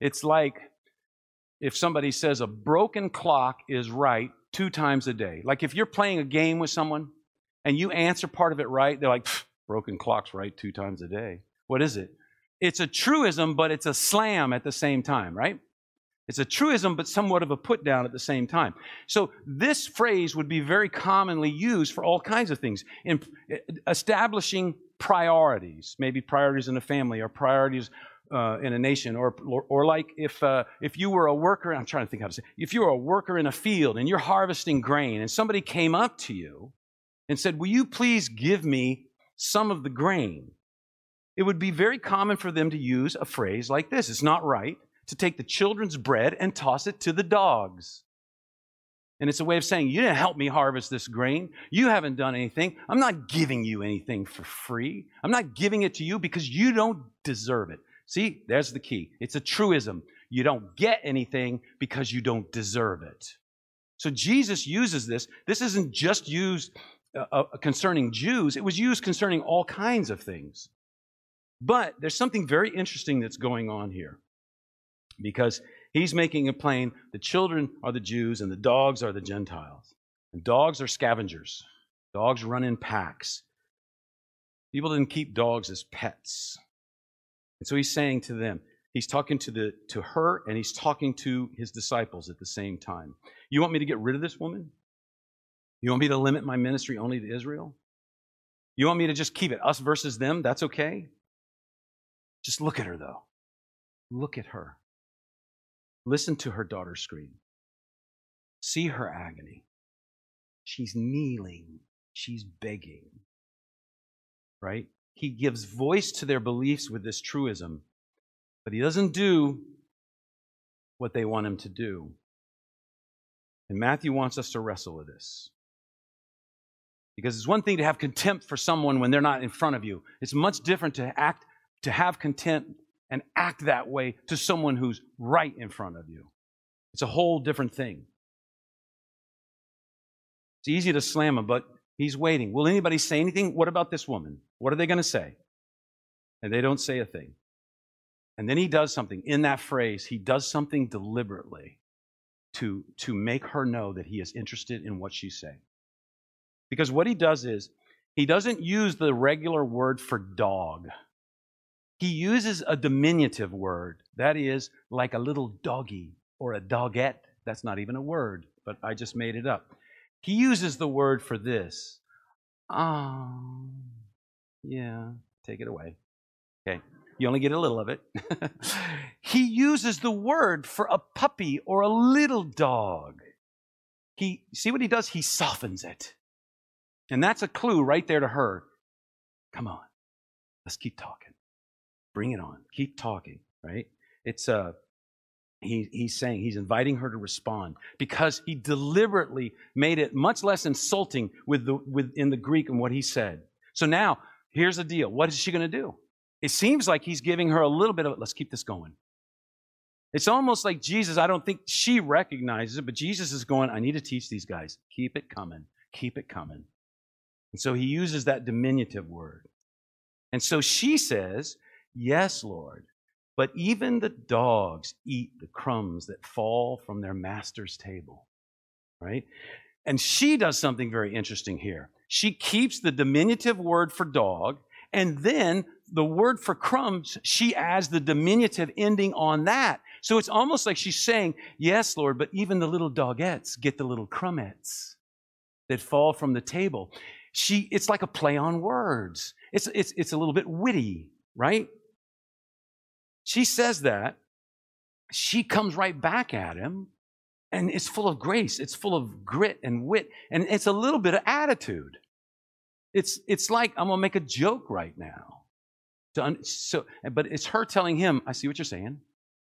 it's like if somebody says a broken clock is right two times a day. Like if you're playing a game with someone and you answer part of it right, they're like, broken clock's right two times a day. What is it? It's a truism, but it's a slam at the same time, right? It's a truism, but somewhat of a put down at the same time. So this phrase would be very commonly used for all kinds of things in eh, establishing priorities, maybe priorities in a family or priorities uh, in a nation, or, or, or like if, uh, if you were a worker, I'm trying to think how to say, if you were a worker in a field and you're harvesting grain and somebody came up to you and said, Will you please give me some of the grain? It would be very common for them to use a phrase like this. It's not right to take the children's bread and toss it to the dogs. And it's a way of saying, You didn't help me harvest this grain. You haven't done anything. I'm not giving you anything for free. I'm not giving it to you because you don't deserve it. See, there's the key. It's a truism. You don't get anything because you don't deserve it. So Jesus uses this. This isn't just used uh, uh, concerning Jews, it was used concerning all kinds of things. But there's something very interesting that's going on here because he's making it plain the children are the Jews and the dogs are the Gentiles. And dogs are scavengers, dogs run in packs. People didn't keep dogs as pets. And so he's saying to them, he's talking to, the, to her and he's talking to his disciples at the same time. You want me to get rid of this woman? You want me to limit my ministry only to Israel? You want me to just keep it us versus them? That's okay. Just look at her, though. Look at her. Listen to her daughter scream. See her agony. She's kneeling. She's begging. Right? He gives voice to their beliefs with this truism, but he doesn't do what they want him to do. And Matthew wants us to wrestle with this. Because it's one thing to have contempt for someone when they're not in front of you. It's much different to act, to have contempt and act that way to someone who's right in front of you. It's a whole different thing. It's easy to slam him, but he's waiting. Will anybody say anything? What about this woman? What are they going to say? And they don't say a thing. And then he does something. In that phrase, he does something deliberately to, to make her know that he is interested in what she's saying. Because what he does is, he doesn't use the regular word for dog. He uses a diminutive word. That is, like a little doggy or a dogette. That's not even a word, but I just made it up. He uses the word for this. Oh, yeah, take it away. Okay, you only get a little of it. he uses the word for a puppy or a little dog. He see what he does? He softens it. And that's a clue right there to her. Come on, let's keep talking. Bring it on. Keep talking, right? It's uh he, he's saying he's inviting her to respond because he deliberately made it much less insulting with the with in the Greek and what he said. So now here's the deal. What is she going to do? It seems like he's giving her a little bit of let's keep this going. It's almost like Jesus, I don't think she recognizes it, but Jesus is going, I need to teach these guys. Keep it coming. Keep it coming. And so he uses that diminutive word. And so she says, Yes, Lord, but even the dogs eat the crumbs that fall from their master's table. Right? And she does something very interesting here. She keeps the diminutive word for dog, and then the word for crumbs, she adds the diminutive ending on that. So it's almost like she's saying, Yes, Lord, but even the little dogettes get the little crumbets that fall from the table she it's like a play on words. It's it's it's a little bit witty, right? She says that. She comes right back at him and it's full of grace. It's full of grit and wit and it's a little bit of attitude. It's it's like I'm going to make a joke right now. So, but it's her telling him, I see what you're saying.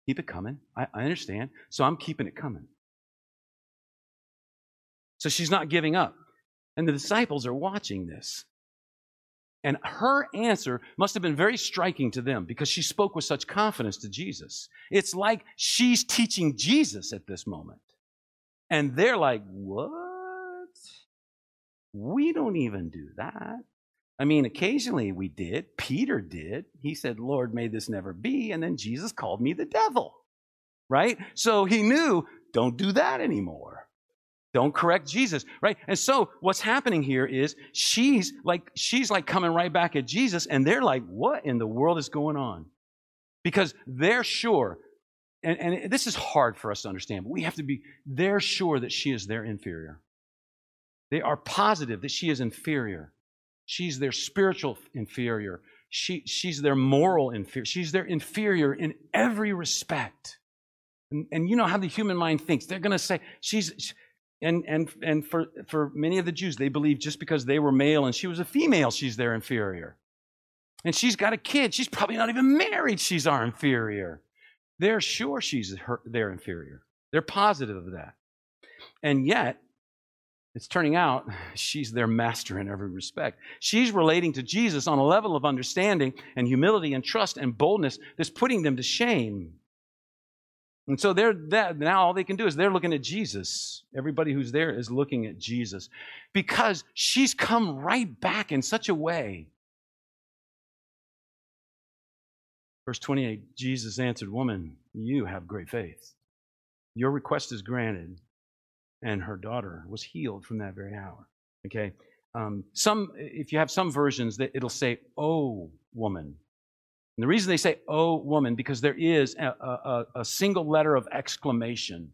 Keep it coming. I, I understand. So I'm keeping it coming. So she's not giving up. And the disciples are watching this. And her answer must have been very striking to them because she spoke with such confidence to Jesus. It's like she's teaching Jesus at this moment. And they're like, What? We don't even do that. I mean, occasionally we did. Peter did. He said, Lord, may this never be. And then Jesus called me the devil, right? So he knew, don't do that anymore. Don't correct Jesus, right? And so what's happening here is she's like she's like coming right back at Jesus and they're like, "What in the world is going on?" Because they're sure and, and this is hard for us to understand, but we have to be they're sure that she is their inferior. They are positive that she is inferior. She's their spiritual inferior. She, she's their moral inferior. She's their inferior in every respect. And, and you know how the human mind thinks. They're going to say, she's, and, and, and for, for many of the Jews, they believe just because they were male and she was a female, she's their inferior. And she's got a kid. She's probably not even married. She's our inferior. They're sure she's her, they're inferior. They're positive of that. And yet, it's turning out she's their master in every respect. She's relating to Jesus on a level of understanding and humility and trust and boldness that's putting them to shame. And so they're that now all they can do is they're looking at Jesus. Everybody who's there is looking at Jesus because she's come right back in such a way. Verse 28 Jesus answered, Woman, you have great faith. Your request is granted. And her daughter was healed from that very hour. Okay? Um, some, if you have some versions, that it'll say, Oh, woman. And the reason they say, oh, woman, because there is a, a, a, single letter of exclamation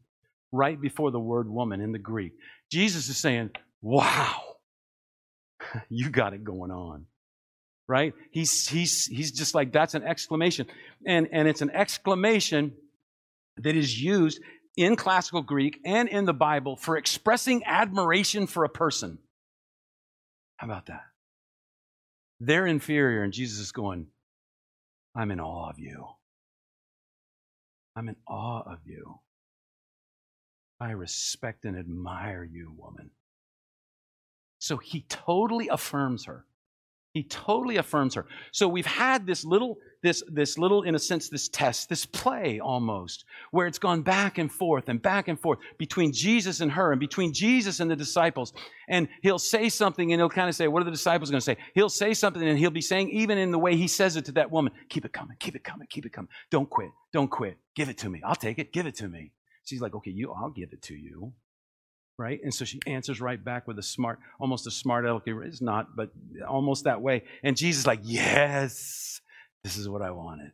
right before the word woman in the Greek. Jesus is saying, wow, you got it going on. Right? He's, he's, he's just like, that's an exclamation. And, and it's an exclamation that is used in classical Greek and in the Bible for expressing admiration for a person. How about that? They're inferior, and Jesus is going, I'm in awe of you. I'm in awe of you. I respect and admire you, woman. So he totally affirms her. He totally affirms her. So we've had this little, this, this little, in a sense, this test, this play almost, where it's gone back and forth and back and forth between Jesus and her and between Jesus and the disciples. And he'll say something and he'll kind of say, What are the disciples going to say? He'll say something and he'll be saying, even in the way he says it to that woman, keep it coming, keep it coming, keep it coming. Don't quit, don't quit. Give it to me. I'll take it, give it to me. She's like, Okay, you, I'll give it to you right? And so she answers right back with a smart, almost a smart aleck. It's not, but almost that way. And Jesus is like, yes, this is what I wanted.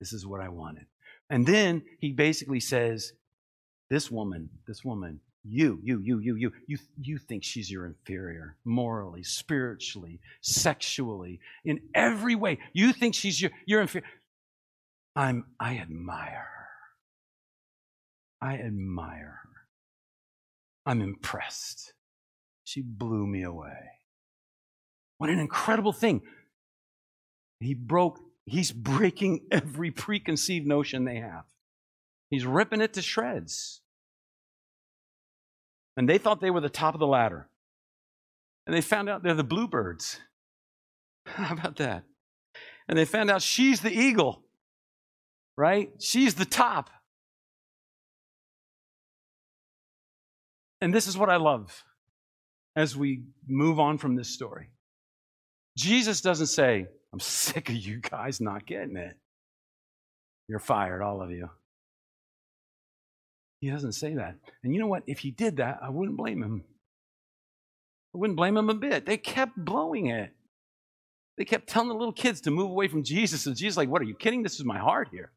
This is what I wanted. And then he basically says, this woman, this woman, you, you, you, you, you, you, you think she's your inferior morally, spiritually, sexually, in every way. You think she's your, your inferior. I'm, I admire her. I admire her. I'm impressed. She blew me away. What an incredible thing. He broke, he's breaking every preconceived notion they have. He's ripping it to shreds. And they thought they were the top of the ladder. And they found out they're the bluebirds. How about that? And they found out she's the eagle, right? She's the top. And this is what I love as we move on from this story. Jesus doesn't say, I'm sick of you guys not getting it. You're fired, all of you. He doesn't say that. And you know what? If he did that, I wouldn't blame him. I wouldn't blame him a bit. They kept blowing it. They kept telling the little kids to move away from Jesus. And Jesus, like, what are you kidding? This is my heart here.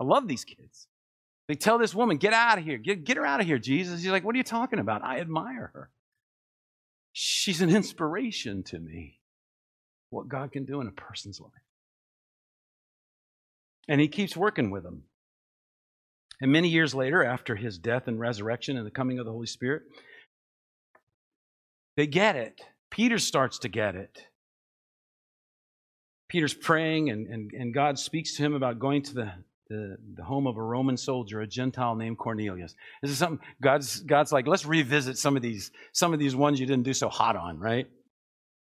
I love these kids. They tell this woman, get out of here. Get, get her out of here, Jesus. He's like, what are you talking about? I admire her. She's an inspiration to me. What God can do in a person's life. And he keeps working with them. And many years later, after his death and resurrection and the coming of the Holy Spirit, they get it. Peter starts to get it. Peter's praying, and, and, and God speaks to him about going to the the, the home of a Roman soldier, a Gentile named Cornelius. This is something God's, God's like, let's revisit some of these, some of these ones you didn't do so hot on, right?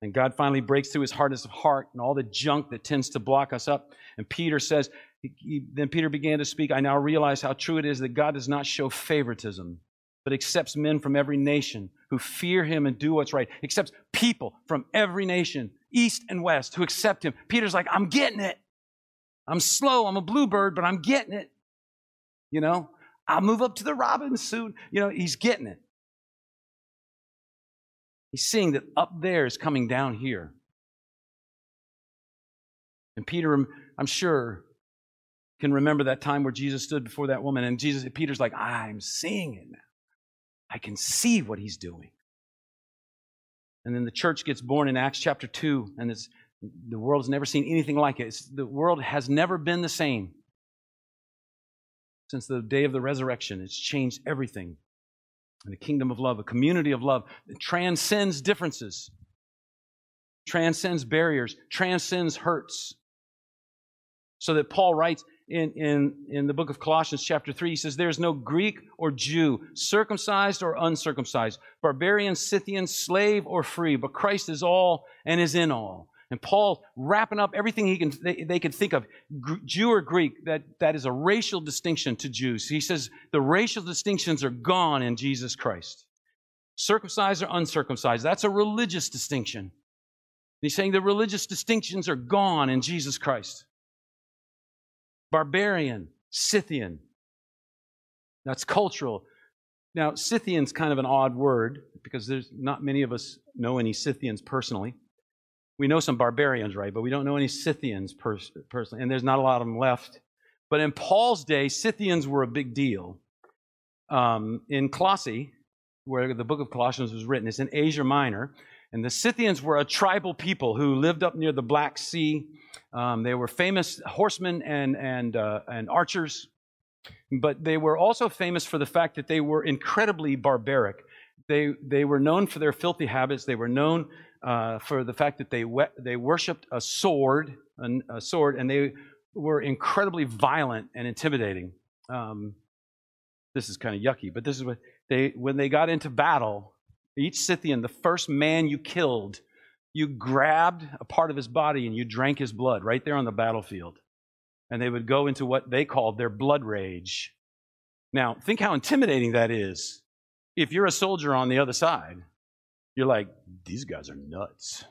And God finally breaks through his hardness of heart and all the junk that tends to block us up. And Peter says, he, he, then Peter began to speak. I now realize how true it is that God does not show favoritism, but accepts men from every nation who fear him and do what's right, accepts people from every nation, east and west, who accept him. Peter's like, I'm getting it. I'm slow. I'm a bluebird, but I'm getting it. You know, I'll move up to the robins soon. You know, he's getting it. He's seeing that up there is coming down here. And Peter, I'm sure, can remember that time where Jesus stood before that woman, and Jesus, Peter's like, I'm seeing it now. I can see what he's doing. And then the church gets born in Acts chapter 2, and it's the world has never seen anything like it. It's, the world has never been the same since the day of the resurrection. It's changed everything. And a kingdom of love, a community of love that transcends differences, transcends barriers, transcends hurts. So that Paul writes in, in, in the book of Colossians, chapter 3, he says, There is no Greek or Jew, circumcised or uncircumcised, barbarian, Scythian, slave or free, but Christ is all and is in all. And Paul wrapping up everything he can they, they could think of, Jew or Greek, that, that is a racial distinction to Jews. He says the racial distinctions are gone in Jesus Christ. Circumcised or uncircumcised, that's a religious distinction. He's saying the religious distinctions are gone in Jesus Christ. Barbarian, Scythian, that's cultural. Now, Scythian's kind of an odd word because there's not many of us know any Scythians personally we know some barbarians, right? But we don't know any Scythians pers- personally, and there's not a lot of them left. But in Paul's day, Scythians were a big deal. Um, in Colossae, where the book of Colossians was written, it's in Asia Minor, and the Scythians were a tribal people who lived up near the Black Sea. Um, they were famous horsemen and and uh, and archers, but they were also famous for the fact that they were incredibly barbaric. They they were known for their filthy habits. They were known uh, for the fact that they, we- they worshipped a sword, an, a sword, and they were incredibly violent and intimidating. Um, this is kind of yucky, but this is what they, when they got into battle, each Scythian, the first man you killed, you grabbed a part of his body and you drank his blood right there on the battlefield. And they would go into what they called their blood rage. Now, think how intimidating that is if you're a soldier on the other side you're like, these guys are nuts.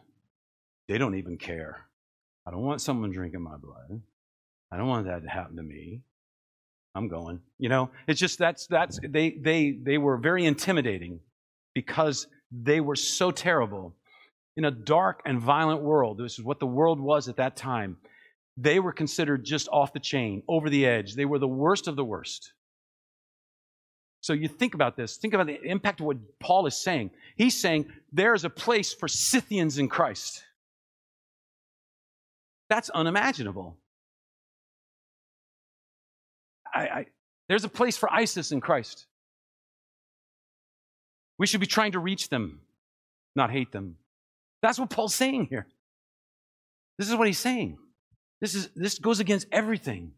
They don't even care. I don't want someone drinking my blood. I don't want that to happen to me. I'm going. You know, it's just that's that's they they they were very intimidating because they were so terrible in a dark and violent world. This is what the world was at that time. They were considered just off the chain, over the edge. They were the worst of the worst. So you think about this. Think about the impact of what Paul is saying. He's saying there is a place for Scythians in Christ. That's unimaginable. I, I, there's a place for ISIS in Christ. We should be trying to reach them, not hate them. That's what Paul's saying here. This is what he's saying. This, is, this goes against everything.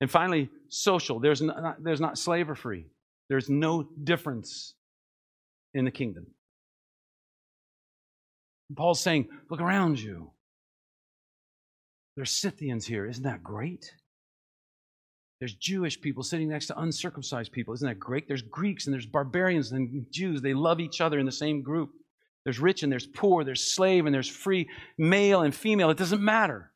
And finally, social. There's not, there's not slave or free. There's no difference in the kingdom. Paul's saying, look around you. There's Scythians here. Isn't that great? There's Jewish people sitting next to uncircumcised people. Isn't that great? There's Greeks and there's barbarians and Jews. They love each other in the same group. There's rich and there's poor. There's slave and there's free, male and female. It doesn't matter.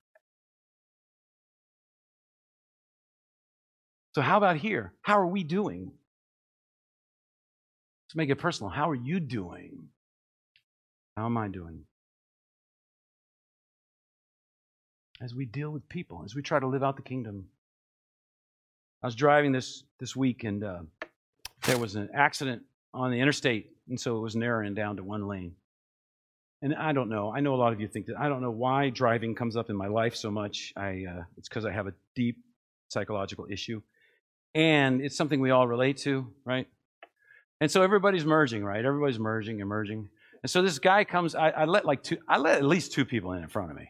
So, how about here? How are we doing? Let's make it personal. How are you doing? How am I doing? As we deal with people, as we try to live out the kingdom. I was driving this this week, and uh, there was an accident on the interstate, and so it was narrowing down to one lane. And I don't know. I know a lot of you think that. I don't know why driving comes up in my life so much. I uh, it's because I have a deep psychological issue, and it's something we all relate to, right? And so everybody's merging, right? Everybody's merging and merging. And so this guy comes, I, I, let like two, I let at least two people in in front of me.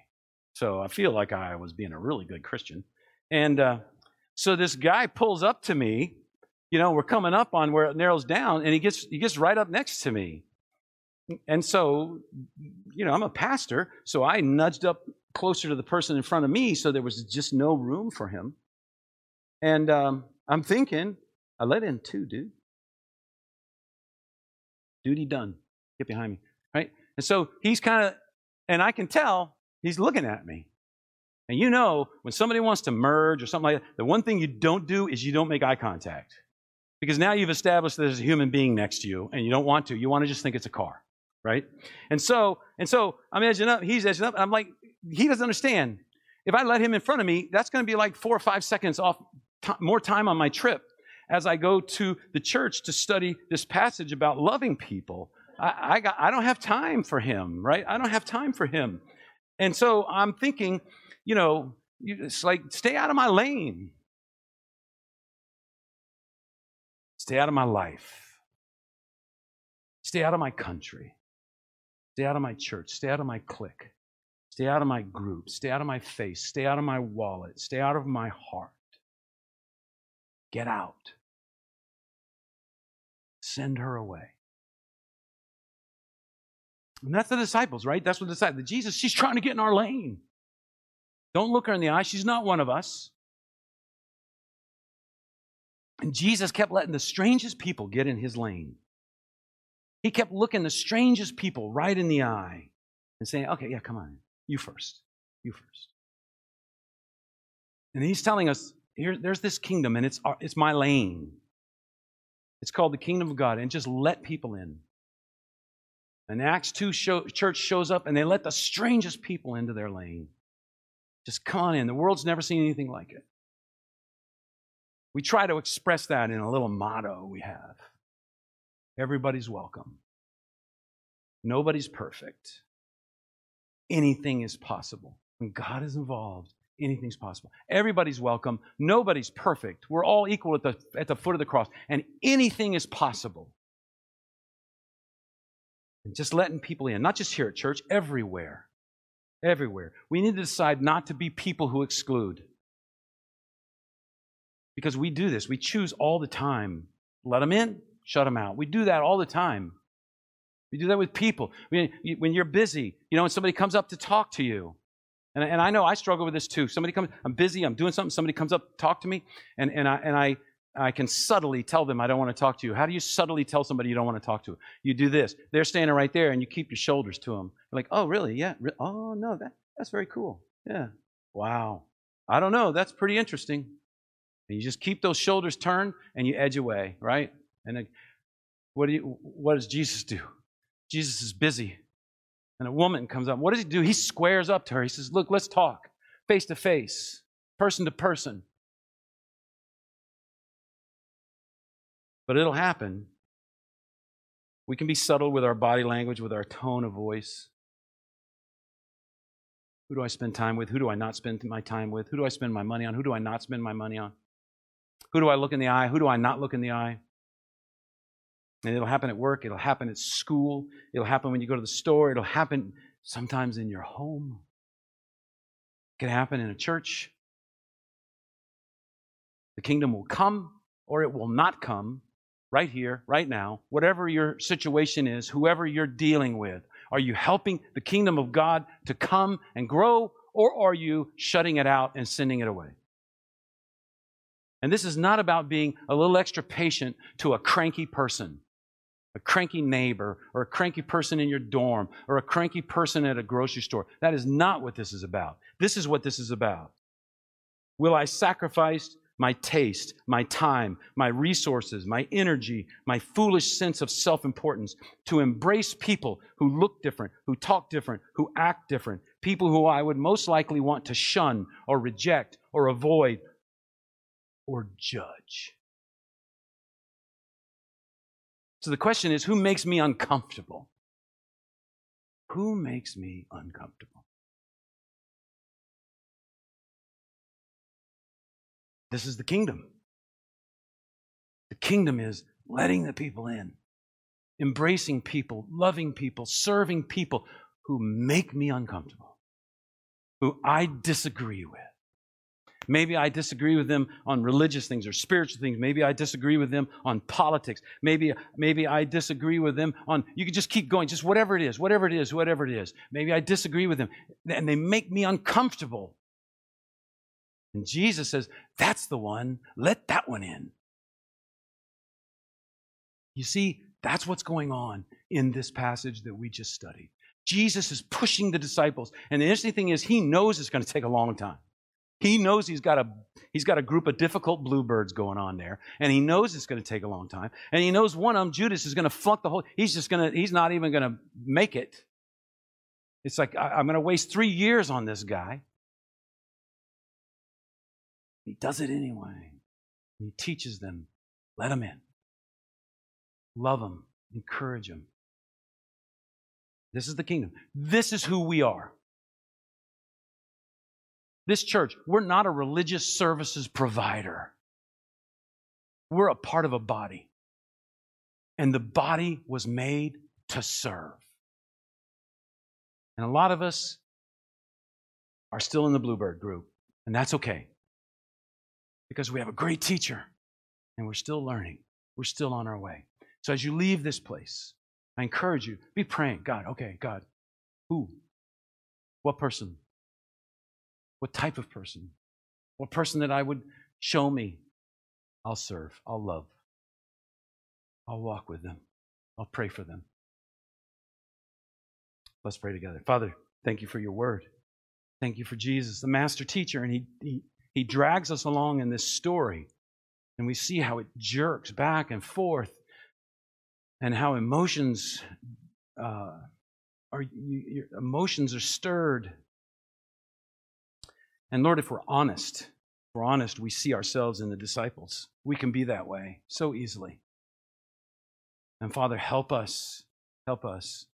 So I feel like I was being a really good Christian. And uh, so this guy pulls up to me. You know, we're coming up on where it narrows down, and he gets he gets right up next to me. And so, you know, I'm a pastor, so I nudged up closer to the person in front of me, so there was just no room for him. And um, I'm thinking, I let in two, dude. Duty done. Get behind me. Right? And so he's kind of, and I can tell he's looking at me. And you know, when somebody wants to merge or something like that, the one thing you don't do is you don't make eye contact. Because now you've established there's a human being next to you, and you don't want to. You want to just think it's a car. Right? And so, and so I'm edging up, he's edging up, and I'm like, he doesn't understand. If I let him in front of me, that's going to be like four or five seconds off t- more time on my trip as I go to the church to study this passage about loving people. I, I, got, I don't have time for him, right? I don't have time for him. And so I'm thinking, you know, it's like, stay out of my lane. Stay out of my life. Stay out of my country. Stay out of my church. Stay out of my clique. Stay out of my group. Stay out of my face. Stay out of my wallet. Stay out of my heart. Get out. Send her away. And that's the disciples, right? That's what the disciples. Jesus, she's trying to get in our lane. Don't look her in the eye. She's not one of us. And Jesus kept letting the strangest people get in his lane. He kept looking the strangest people right in the eye and saying, okay, yeah, come on. You first. You first. And he's telling us, here, there's this kingdom, and it's, uh, it's my lane. It's called the kingdom of God, and just let people in. And Acts 2 show, church shows up, and they let the strangest people into their lane. Just come on in. The world's never seen anything like it. We try to express that in a little motto we have everybody's welcome, nobody's perfect anything is possible. When God is involved, anything's possible. Everybody's welcome. Nobody's perfect. We're all equal at the, at the foot of the cross, and anything is possible. And just letting people in, not just here at church, everywhere. Everywhere. We need to decide not to be people who exclude. Because we do this. We choose all the time. Let them in, shut them out. We do that all the time. We do that with people. When you're busy, you know, when somebody comes up to talk to you, and, and I know I struggle with this too. Somebody comes, I'm busy, I'm doing something, somebody comes up, talk to me, and, and, I, and I, I can subtly tell them I don't want to talk to you. How do you subtly tell somebody you don't want to talk to? You do this. They're standing right there, and you keep your shoulders to them. You're like, oh, really? Yeah. Oh, no, that, that's very cool. Yeah. Wow. I don't know. That's pretty interesting. And you just keep those shoulders turned, and you edge away, right? And then, what do you? What does Jesus do? Jesus is busy. And a woman comes up. What does he do? He squares up to her. He says, Look, let's talk face to face, person to person. But it'll happen. We can be subtle with our body language, with our tone of voice. Who do I spend time with? Who do I not spend my time with? Who do I spend my money on? Who do I not spend my money on? Who do I look in the eye? Who do I not look in the eye? And it'll happen at work, it'll happen at school, it'll happen when you go to the store, it'll happen sometimes in your home. It can happen in a church. The kingdom will come or it will not come right here, right now, whatever your situation is, whoever you're dealing with. Are you helping the kingdom of God to come and grow, or are you shutting it out and sending it away? And this is not about being a little extra patient to a cranky person a cranky neighbor or a cranky person in your dorm or a cranky person at a grocery store. That is not what this is about. This is what this is about. Will I sacrifice my taste, my time, my resources, my energy, my foolish sense of self importance to embrace people who look different, who talk different, who act different, people who I would most likely want to shun or reject or avoid or judge? So the question is who makes me uncomfortable? Who makes me uncomfortable? This is the kingdom. The kingdom is letting the people in, embracing people, loving people, serving people who make me uncomfortable, who I disagree with. Maybe I disagree with them on religious things or spiritual things. Maybe I disagree with them on politics. Maybe, maybe I disagree with them on, you can just keep going, just whatever it is, whatever it is, whatever it is. Maybe I disagree with them and they make me uncomfortable. And Jesus says, that's the one, let that one in. You see, that's what's going on in this passage that we just studied. Jesus is pushing the disciples. And the interesting thing is, he knows it's going to take a long time. He knows he's got a he's got a group of difficult bluebirds going on there, and he knows it's going to take a long time. And he knows one of them, Judas, is going to flunk the whole. He's just going to. He's not even going to make it. It's like I, I'm going to waste three years on this guy. He does it anyway. He teaches them, let him in. Love him, encourage him. This is the kingdom. This is who we are. This church, we're not a religious services provider. We're a part of a body. And the body was made to serve. And a lot of us, are still in the Bluebird group, and that's okay because we have a great teacher and we're still learning. We're still on our way. So as you leave this place, I encourage you be praying. God, okay, God, who? What person? What type of person? What person that I would show me? I'll serve. I'll love. I'll walk with them. I'll pray for them. Let's pray together. Father, thank you for your word. Thank you for Jesus, the master teacher. And he, he, he drags us along in this story. And we see how it jerks back and forth and how emotions uh, are your emotions are stirred. And Lord, if we're honest, if we're honest, we see ourselves in the disciples. We can be that way so easily. And Father, help us, help us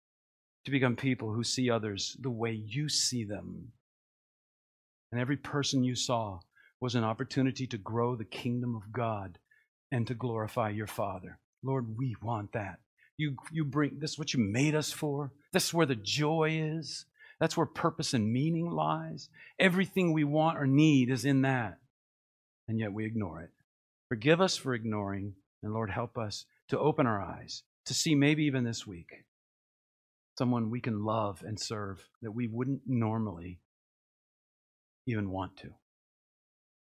to become people who see others the way you see them. And every person you saw was an opportunity to grow the kingdom of God and to glorify your Father. Lord, we want that. You, you bring this is what you made us for. This is where the joy is. That's where purpose and meaning lies. Everything we want or need is in that. And yet we ignore it. Forgive us for ignoring, and Lord, help us to open our eyes to see maybe even this week someone we can love and serve that we wouldn't normally even want to.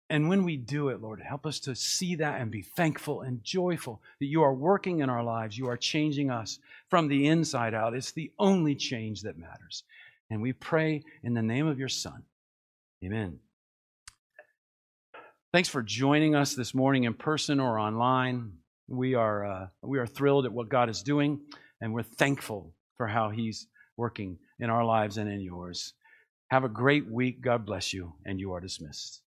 And when we do it, Lord, help us to see that and be thankful and joyful that you are working in our lives. You are changing us from the inside out. It's the only change that matters. And we pray in the name of your Son. Amen. Thanks for joining us this morning in person or online. We are, uh, we are thrilled at what God is doing, and we're thankful for how He's working in our lives and in yours. Have a great week. God bless you, and you are dismissed.